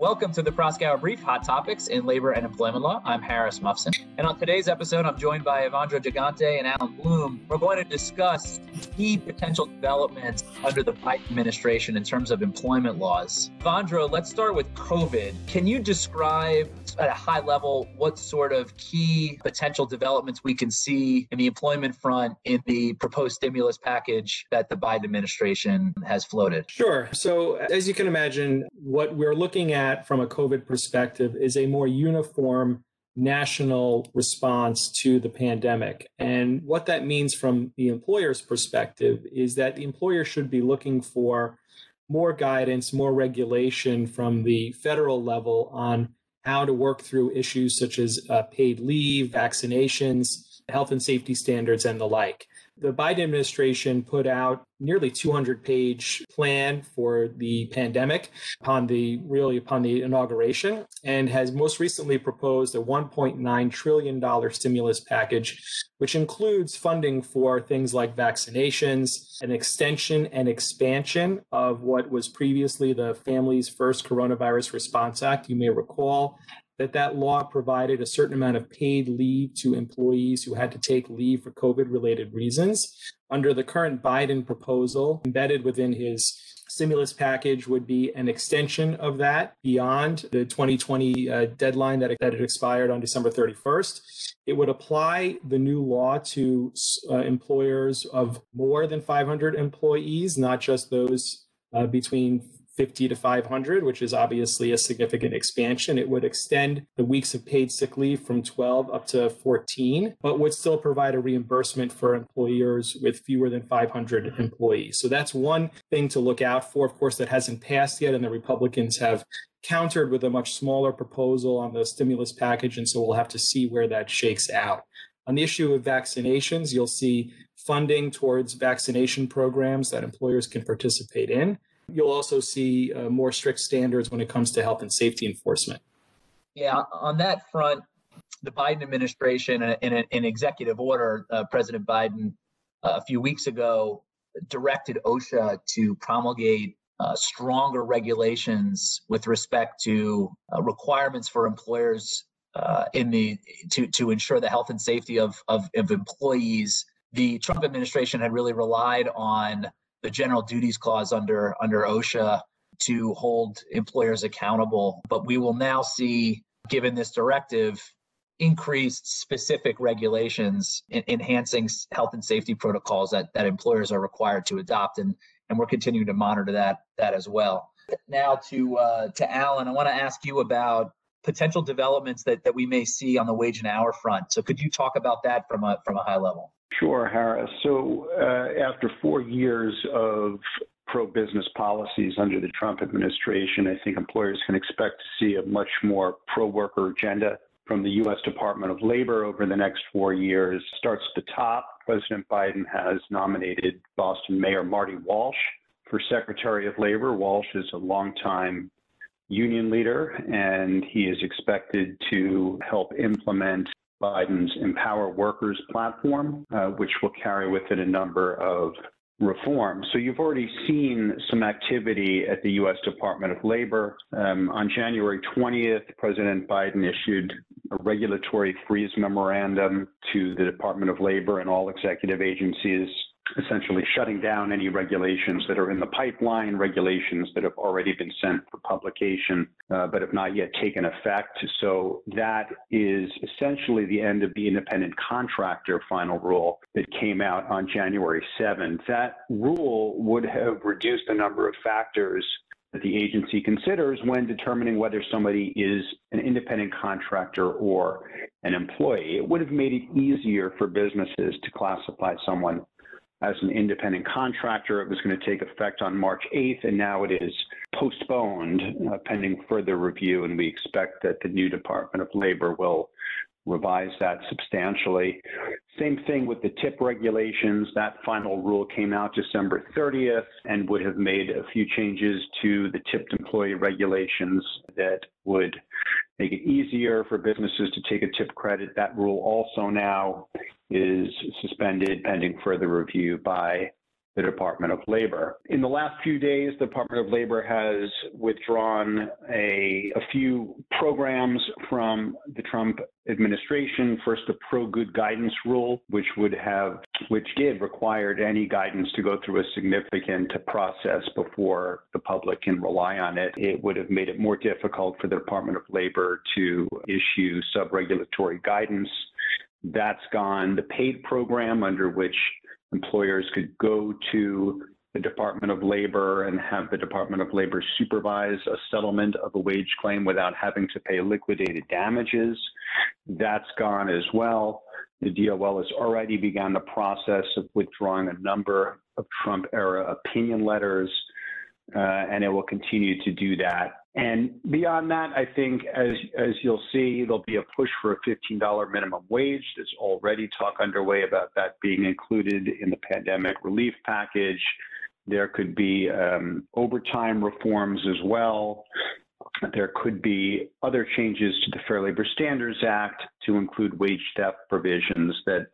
Welcome to the Proskauer Brief Hot Topics in Labor and Employment Law. I'm Harris Mufson. And on today's episode, I'm joined by Evandro Gigante and Allan Bloom. We're going to discuss key potential developments under the Biden administration in terms of employment laws. Evandro, let's start with COVID. Can you describe at a high level what sort of key potential developments we can see in the employment front in the proposed stimulus package that the Biden administration has floated? Sure. So, as you can imagine, what we're looking at from a COVID perspective is a more uniform national response to the pandemic. And what that means from the employer's perspective is that the employer should be looking for more guidance, more regulation from the federal level on how to work through issues such as uh, paid leave, vaccinations, health and safety standards, and the like the Biden administration put out nearly 200 page plan for the pandemic upon the really upon the inauguration and has most recently proposed a 1.9 trillion dollar stimulus package which includes funding for things like vaccinations an extension and expansion of what was previously the Families First Coronavirus Response Act you may recall that that law provided a certain amount of paid leave to employees who had to take leave for COVID related reasons. Under the current Biden proposal, embedded within his stimulus package would be an extension of that beyond the 2020 uh, deadline that, that had expired on December 31st. It would apply the new law to uh, employers of more than 500 employees, not just those uh, between 50 to 500, which is obviously a significant expansion. It would extend the weeks of paid sick leave from 12 up to 14, but would still provide a reimbursement for employers with fewer than 500 employees. So that's one thing to look out for. Of course, that hasn't passed yet, and the Republicans have countered with a much smaller proposal on the stimulus package. And so we'll have to see where that shakes out. On the issue of vaccinations, you'll see funding towards vaccination programs that employers can participate in. You'll also see uh, more strict standards when it comes to health and safety enforcement. Yeah, on that front, the Biden administration, in an executive order, uh, President Biden uh, a few weeks ago directed OSHA to promulgate uh, stronger regulations with respect to uh, requirements for employers uh, in the to to ensure the health and safety of, of of employees. The Trump administration had really relied on the general duties clause under under OSHA to hold employers accountable. But we will now see, given this directive, increased specific regulations in enhancing health and safety protocols that, that employers are required to adopt. And, and we're continuing to monitor that, that as well. Now to uh, to Allan, I want to ask you about potential developments that, that we may see on the wage and hour front. So could you talk about that from a from a high level? Sure, Harris. So uh, after four years of pro-business policies under the Trump administration, I think employers can expect to see a much more pro-worker agenda from the U.S. Department of Labor over the next four years. Starts at the top. President Biden has nominated Boston Mayor Marty Walsh for Secretary of Labor. Walsh is a longtime union leader, and he is expected to help implement Biden's Empower Workers platform, uh, which will carry with it a number of reforms. So you've already seen some activity at the U.S. Department of Labor. Um, on January 20th, President Biden issued a regulatory freeze memorandum to the Department of Labor and all executive agencies essentially shutting down any regulations that are in the pipeline, regulations that have already been sent for publication uh, but have not yet taken effect. So that is essentially the end of the independent contractor final rule that came out on January 7th. That rule would have reduced the number of factors that the agency considers when determining whether somebody is an independent contractor or an employee. It would have made it easier for businesses to classify someone as an independent contractor. It was going to take effect on March 8th, and now it is postponed uh, pending further review. And we expect that the new Department of Labor will revise that substantially. Same thing with the tip regulations. That final rule came out December 30th and would have made a few changes to the tipped employee regulations that would make it easier for businesses to take a tip credit. That rule also now is suspended pending further review by the Department of Labor. In the last few days, the Department of Labor has withdrawn a, a few programs from the Trump administration. First, the pro good guidance rule, which would have, which did required any guidance to go through a significant process before the public can rely on it. It would have made it more difficult for the Department of Labor to issue sub-regulatory guidance. That's gone. The PAID program under which employers could go to the Department of Labor and have the Department of Labor supervise a settlement of a wage claim without having to pay liquidated damages. That's gone as well. The DOL has already begun the process of withdrawing a number of Trump era opinion letters, uh, and it will continue to do that. And beyond that, I think as as you'll see, there'll be a push for a $15 minimum wage. There's already talk underway about that being included in the pandemic relief package. There could be um, overtime reforms as well. There could be other changes to the Fair Labor Standards Act to include wage theft provisions that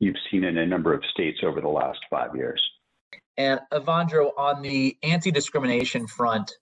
you've seen in a number of states over the last five years. And Evandro, on the anti discrimination front,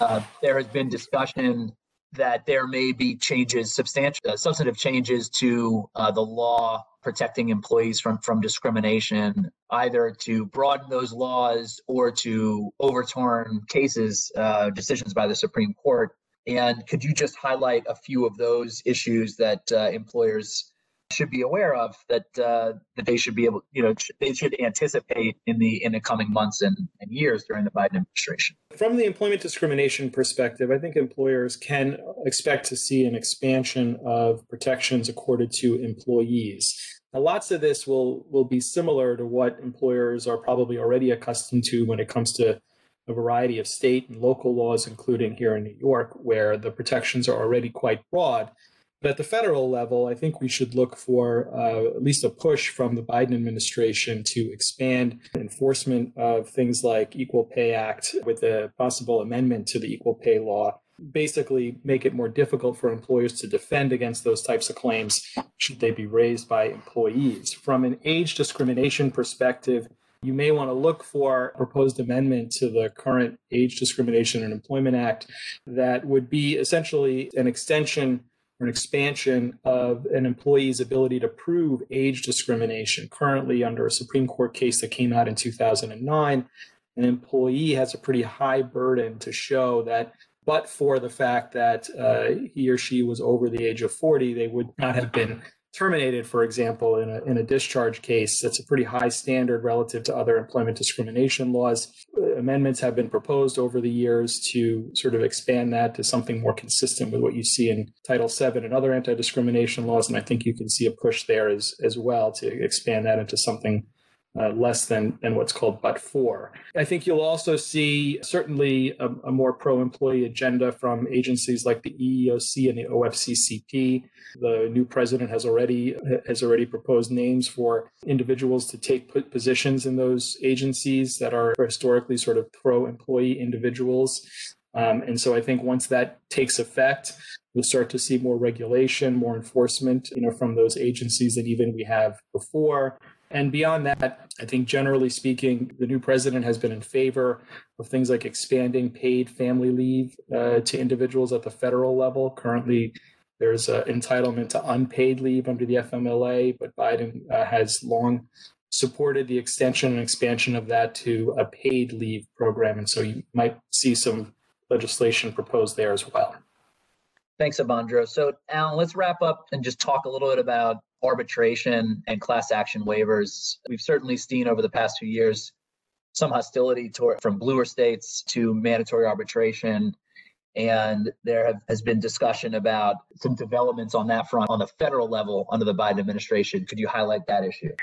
uh, there has been discussion that there may be changes, substantial, uh, substantive changes to uh, the law protecting employees from, from discrimination, either to broaden those laws or to overturn cases, uh, decisions by the Supreme Court. And could you just highlight a few of those issues that uh, employers should be aware of that uh, that they should be able, you know, they should anticipate in the in the coming months and, and years during the Biden administration. From the employment discrimination perspective, I think employers can expect to see an expansion of protections accorded to employees. Now, lots of this will will be similar to what employers are probably already accustomed to when it comes to a variety of state and local laws, including here in New York, where the protections are already quite broad. But at the federal level, I think we should look for uh, at least a push from the Biden administration to expand enforcement of things like Equal Pay Act with a possible amendment to the Equal Pay Law. Basically, make it more difficult for employers to defend against those types of claims should they be raised by employees. From an age discrimination perspective, you may want to look for a proposed amendment to the current Age Discrimination and Employment Act that would be essentially an extension an expansion of an employee's ability to prove age discrimination. Currently, under a Supreme Court case that came out in 2009, an employee has a pretty high burden to show that but for the fact that uh, he or she was over the age of 40, they would not have been terminated, for example, in a, in a discharge case. That's a pretty high standard relative to other employment discrimination laws. Amendments have been proposed over the years to sort of expand that to something more consistent with what you see in Title VII and other anti discrimination laws. And I think you can see a push there as, as well to expand that into something uh, less than, than what's called but for. I think you'll also see certainly a, a more pro employee agenda from agencies like the EEOC and the OFCCP. The new president has already has already proposed names for individuals to take positions in those agencies that are historically sort of pro employee individuals. Um, and so I think once that takes effect, we'll start to see more regulation, more enforcement, you know, from those agencies than even we have before. And beyond that, I think generally speaking, the new president has been in favor of things like expanding paid family leave uh, to individuals at the federal level. Currently, there's an entitlement to unpaid leave under the FMLA, but Biden uh, has long supported the extension and expansion of that to a paid leave program. And so you might see some legislation proposed there as well. Thanks, Evandro. So, Allan, let's wrap up and just talk a little bit about arbitration and class action waivers. We've certainly seen over the past few years some hostility toward, from bluer states to mandatory arbitration. And there have, has been discussion about some developments on that front on the federal level under the Biden administration. Could you highlight that issue?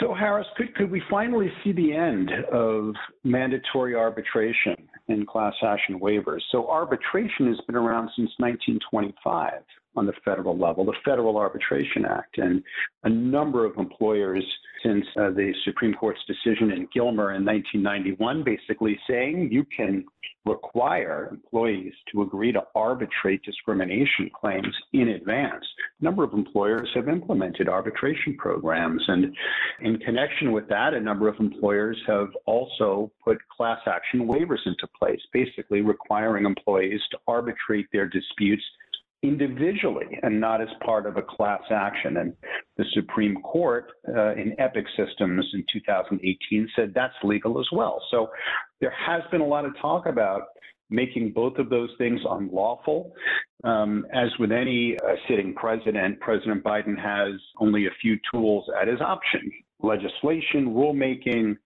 So, Harris, could, could we finally see the end of mandatory arbitration and class action waivers? So, arbitration has been around since 1925 on the federal level, the Federal Arbitration Act. And a number of employers, since uh, the Supreme Court's decision in Gilmer in 1991, basically saying you can require employees to agree to arbitrate discrimination claims in advance. a number of employers have implemented arbitration programs. And in connection with that, a number of employers have also put class action waivers into place, basically requiring employees to arbitrate their disputes individually and not as part of a class action. And the Supreme Court uh, in Epic Systems in 2018 said that's legal as well. So there has been a lot of talk about making both of those things unlawful. Um, as with any uh, sitting president, President Biden has only a few tools at his option legislation, rulemaking,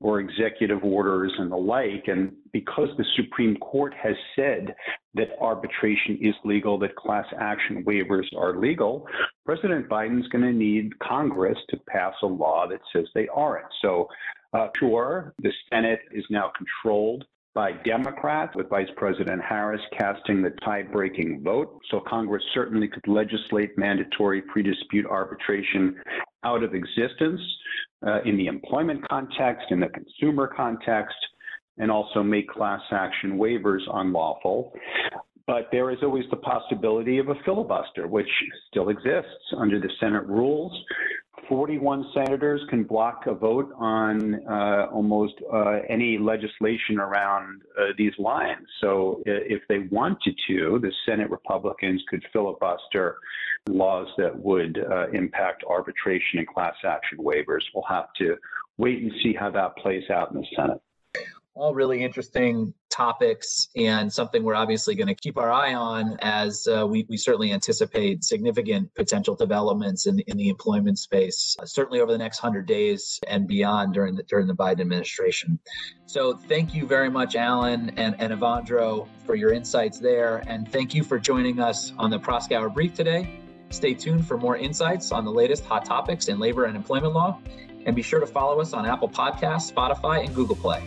or executive orders and the like. And because the Supreme Court has said that arbitration is legal, that class action waivers are legal, President Biden's going to need Congress to pass a law that says they aren't. So, uh, sure, the Senate is now controlled by Democrats, with Vice President Harris casting the tie breaking vote. So Congress certainly could legislate mandatory pre dispute arbitration out of existence uh, in the employment context, in the consumer context, and also make class action waivers unlawful. But there is always the possibility of a filibuster, which still exists under the Senate rules. 41 senators can block a vote on uh, almost uh, any legislation around uh, these lines. So if they wanted to, the Senate Republicans could filibuster laws that would uh, impact arbitration and class action waivers. We'll have to wait and see how that plays out in the Senate all really interesting topics and something we're obviously going to keep our eye on as uh, we, we certainly anticipate significant potential developments in, in the employment space, uh, certainly over the next 100 days and beyond during the, during the Biden administration. So thank you very much, Allan and, and Evandro, for your insights there. And thank you for joining us on the Proskauer Brief today. Stay tuned for more insights on the latest hot topics in labor and employment law. And be sure to follow us on Apple Podcasts, Spotify, and Google Play.